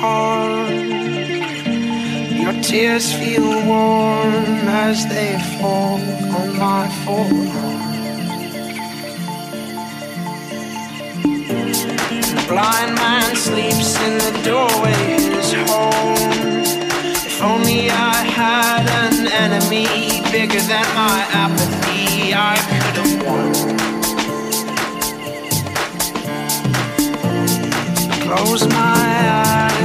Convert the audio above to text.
heart. Your tears feel warm as they fall on my forearm. The blind man sleeps in the doorway, his home. If only I had an enemy bigger than my apathy, I could have won. close my eyes